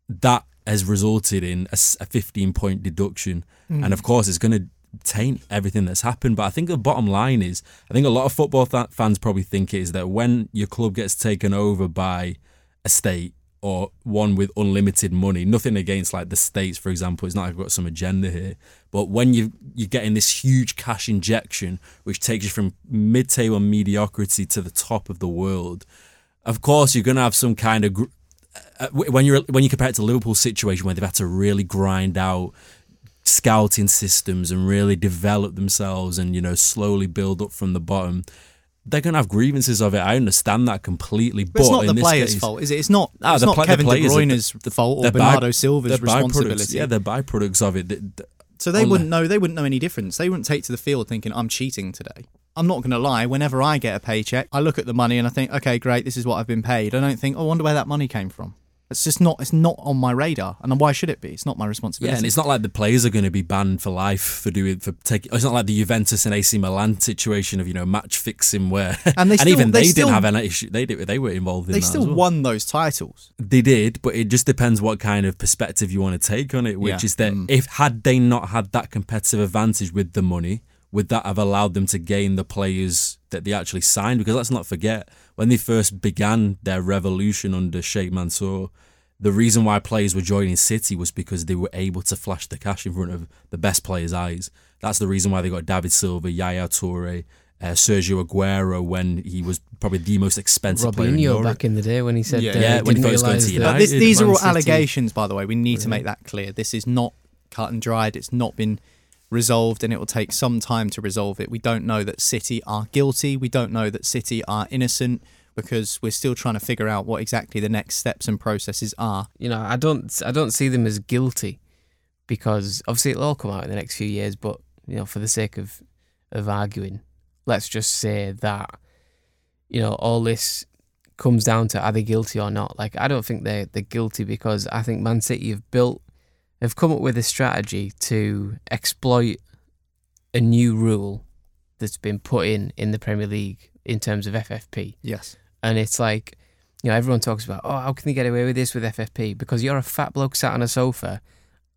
That has resulted in a, 15 point deduction. Mm. And of course, it's going to taint everything that's happened. But I think the bottom line is, I think a lot of football th- fans probably think it is that when your club gets taken over by a state or one with unlimited money, nothing against like the states, for example, it's not like I've got some agenda here. But when you you're getting this huge cash injection, which takes you from mid-table mediocrity to the top of the world, of course you're gonna have some kind of gr- uh, when you're when you compare it to Liverpool's situation where they've had to really grind out scouting systems and really develop themselves and you know slowly build up from the bottom they're going to have grievances of it. I understand that completely. But, But it's not in the this players' case- fault, is it? It's not. Ah, it's the not pla- the Kevin De Bruyne's the- fault or they're by- Bernardo Silva's responsibility. Yeah, they're byproducts of it. So they wouldn't know. They wouldn't know any difference. They wouldn't take to the field thinking I'm cheating today. I'm not going to lie. Whenever I get a paycheck, I look at the money and I think, okay, great, this is what I've been paid. I don't think, oh, I wonder where that money came from. It's just not. It's not on my radar, and why should it be? It's not my responsibility. Yeah, and it's not like the players are going to be banned for life for doing for taking. It's not like the Juventus and AC Milan situation of you know match fixing where And they still- even they they, still- didn't have an issue. They did, they were involved in They that still well. won those titles. They did, but it just depends what kind of perspective you want to take on it. Which Yeah. Mm. is that if had they not had that competitive advantage with the money, would that have allowed them to gain the players that they actually signed? Because let's not forget when they first began their revolution under Sheikh Mansour, the reason why players were joining City was because they were able to flash the cash in front of the best players' eyes. That's the reason why they got David Silva, Yaya Toure. Uh, Sergio Aguero when he was probably the most expensive player in Robinho Europe. back in the day when he said, Yeah, uh, yeah, when he didn't first got realise to that- But this, United, these are all City. allegations, by the way. We need to make that clear. This is not cut and dried. It's not been resolved, and it will take some time to resolve it. We don't know that City are guilty. We don't know that City are innocent because we're still trying to figure out what exactly the next steps and processes are. you know, I don't I don't see them as guilty because obviously it'll all come out in the next few years. But you know, for the sake of of arguing, let's just say that you know all this comes down to are they guilty or not. Like I don't think they're they're guilty because I think Man City have built have come up with a strategy to exploit a new rule that's been put in in the Premier League in terms of FFP. Yes. And it's like, you know, everyone talks about, oh, how can they get away with this with FFP? Because you're a fat bloke sat on a sofa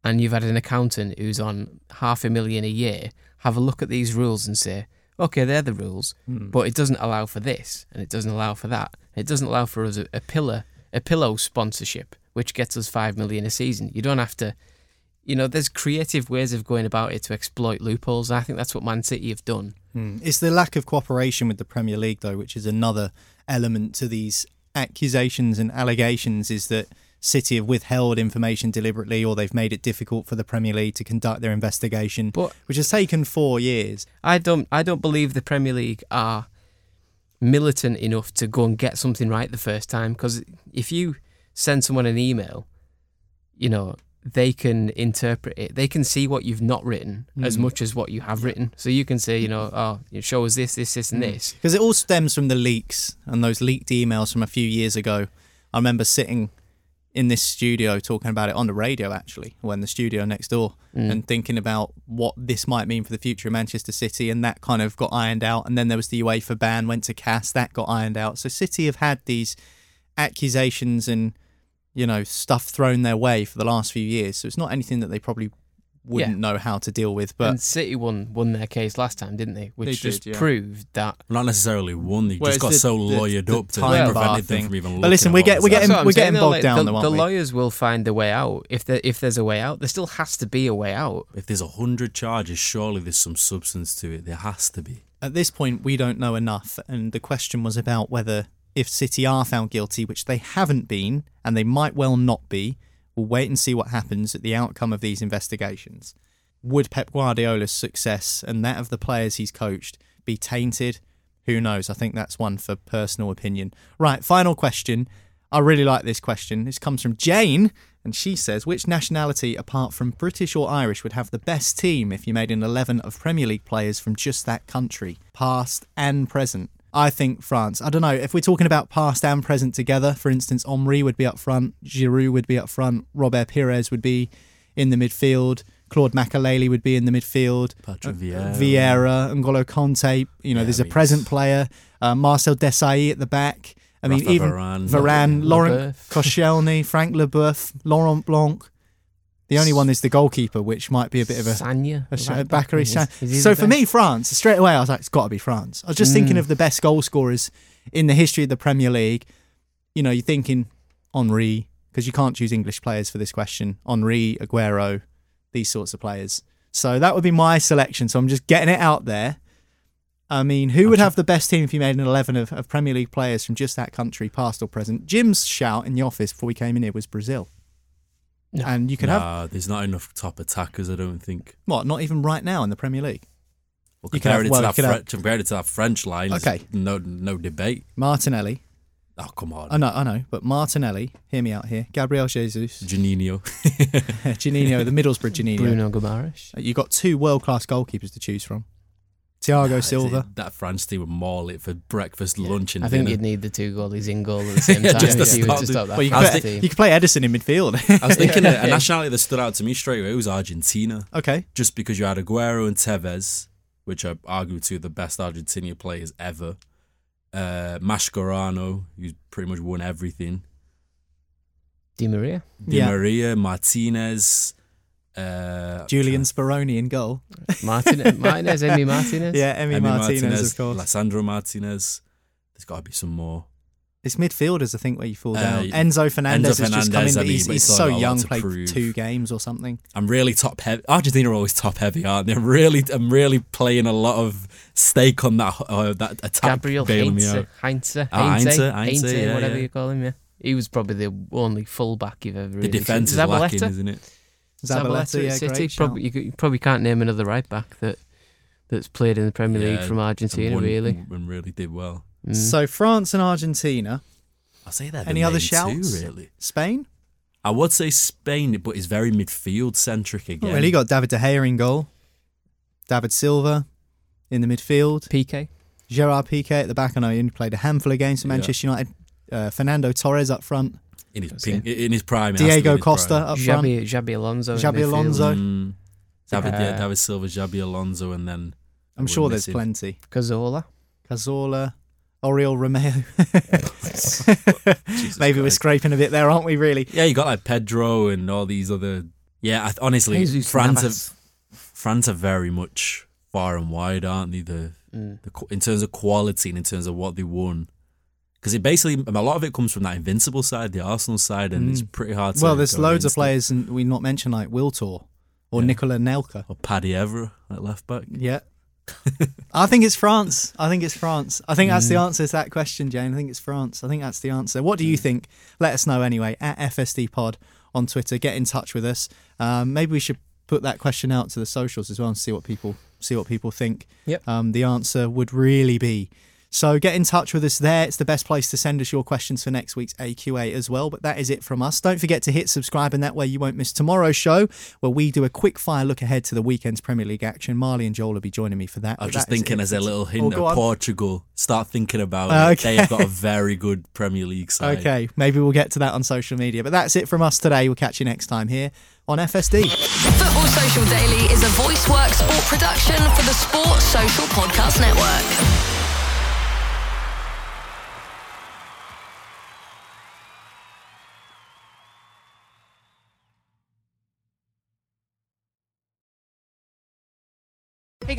and you've had an accountant who's on half a million a year have a look at these rules and say, okay, they're the rules, Hmm. but it doesn't allow for this and it doesn't allow for that. It doesn't allow for us a, a pillar, a pillow sponsorship, which gets us five million a season. You don't have to, you know, there's creative ways of going about it to exploit loopholes. And I think that's what Man City have done. Hmm. It's the lack of cooperation with the Premier League, though, which is another element to these accusations and allegations. Is that City have withheld information deliberately, or they've made it difficult for the Premier League to conduct their investigation, But- which has taken four years. I don't I don't believe the Premier League are militant enough to go and get something right the first time because if you send someone an email, you know, they can interpret it. They can see what you've not written as Mm. much as what you have written. So you can say, you know, oh, you show us this, this, this, and this. Because it all stems from the leaks and those leaked emails from a few years ago. I remember sitting in this studio talking about it on the radio, actually, when the studio next door, Mm. and thinking about what this might mean for the future of Manchester City. And that kind of got ironed out. And then there was the UEFA ban, went to CAS, that got ironed out. So City have had these accusations and, you know, stuff thrown their way for the last few years. So it's not anything that they probably wouldn't Yeah. know how to deal with. But and City won won their case last time, didn't they? Which They just did, yeah. proved that Not necessarily one. They Well, just got the- so the- lawyered the up to time it bar prevented them from even But listen, we what get- we get there. in- That's what we're getting bogged like, down, The, though, the lawyers will find a way out if there if there's a way out. There still has to be a way out. If there's a hundred charges, surely there's some substance to it. There has to be. at this point, we don't know enough. And the question was about whether, if City are found guilty, which they haven't been, and they might well not be, we'll wait and see what happens at the outcome of these investigations. Would Pep Guardiola's success and that of the players he's coached be tainted? Who knows? I think that's one for personal opinion. Right, final question. I really like this question. This comes from Jane, and she says, Which nationality, apart from British or Irish, would have the best team if you made an 11 of Premier League players from just that country, past and present? I think France. I don't know. If we're talking about past and present together, for instance, Omri would be up front, Giroud would be up front, Robert Pires would be in the midfield, Claude Makelele would be in the midfield, Patrick uh, Vieira. Vieira, N'Golo Kanté. You know, there's a present player, uh, Marcel Desailly at the back. I mean, Rafa even Varane. Varane, Laurent Koscielny, Frank Leboeuf, Laurent Blanc. The only one is the goalkeeper, which might be a bit of a, Sagna, a right back. Bakary Is- is So for me. France straight away. I was like, it's got to be France. I was just thinking Mm. of the best goal scorers in the history of the Premier League. You know, you're thinking Henry because you can't choose English players for this question. Henry, Aguero, these sorts of players. So that would be my selection. So I'm just getting it out there. I mean, who would have the best team if you made an 11 of, of Premier League players from just that country, past or present? Jim's shout in the office before we came in here was Brazil. And you could have, Nah, there's not enough top attackers. I don't think. what, not even right now in the Premier League? Well, You could compare have- it well, to you that could have- French, it to that French line. Okay. no no debate. Martinelli. Oh come on, I know, I know, but Martinelli. Hear me out here. Gabriel Jesus. Juninho. Juninho, the Middlesbrough Juninho. Bruno Guimaraes. You've got two world class goalkeepers to choose from. Thiago Silva. That France team would maul it for breakfast, lunch, and I think dinner. you'd need the two goalies in goal at the same time just to if you were stop to stop that Well, you, could play, team. you could play Ederson in midfield. I was thinking a, a nationality that stood out to me straight away was Argentina. Okay. Just because you had Aguero and Tevez, which are arguably two of the best Argentinian players ever. Uh, Mascherano, who's pretty much won everything. Di Maria. Di Yeah. Maria, Martinez, uh, Julian Speroni in goal. Martin, Martinez, Emi Martinez. Yeah, Emi, Martinez, of course. Lisandro Martinez. There's got to be some more. It's midfielders, I think, where you fall Uh, down. Enzo Fernandez has just come in, Fernandez, I but mean, he's, he's he's so a young, to played prove. two games or something. I'm really top heavy. Argentina are always top heavy, aren't they? I'm really, I'm really playing a lot of stake on that uh, that attack. Gabriel bailing me Heinze. Heinze, Ah, Heinze, Heinze, Heinze, Heinze, yeah, whatever yeah. you call him. Yeah, he was probably the only fullback you've ever. The really defense is seen. lacking, isn't it? Zabaleta, at yeah, City. great Probably, you, could- you probably can't name another right back that that's played in the Premier League Yeah, from and Argentina. won- Really, and really did well. Mm. So France and Argentina. I'll say that. Any other shouts? really? Spain? I would say Spain, but it's very midfield centric again. well, you got David De Gea in goal. David Silva in the midfield. Piqué. Gerard Piqué at the back. I know he only played a handful of games for Yeah. Manchester United. Uh, Fernando Torres up front. In his pink, in his prime. it has to be Diego his Costa prime. up front. Xabi, Xabi Alonso. in Xabi. Alonso. Mm, David, yeah, Uh, David Silva, Xabi Alonso, and then I'm sure there's missing- plenty. Cazorla. Cazorla, Oriol Romeo. Jesus Maybe we're scraping a bit there, aren't we? Really? Yeah, you got like Pedro and all these other. Yeah, I, honestly, Jesus France Navas. have France are very much far and wide, aren't they? The, Mm. the in terms of quality and in terms of what they won. Because it basically a lot of it comes from that invincible side, the Arsenal side, and it's Mm. pretty hard. to Well, there's loads of players, and we not mentioned like Wiltor or Yeah. Nicolas Anelka. Or Paddy Evra at left back. Yeah. I think it's France. I think it's France. I think that's the Mm. answer to that question, Jane. I think it's France. I think that's the answer. What do you think? Let us know anyway at FSD Pod on Twitter. Get in touch with us. Um, maybe we should put that question out to the socials as well and see what people see what people think. Yep. Um, the answer would really be. So get in touch with us there. It's the best place to send us your questions for next week's AQA as well. But that is it from us. Don't forget to hit subscribe, and that way you won't miss tomorrow's show, where we do a quick fire look ahead to the weekend's Premier League action. Marley and Joel will be joining me for that. I was But just thinking it. as a little Oh, hint go of. Portugal. Start thinking about Uh, it. They have got a very good Premier League side. Okay, maybe we'll get to that on social media. But that's it from us today. We'll catch you next time here on FSD. Football Social Daily is a Voiceworks Sport production for the Sports Social Podcast Network.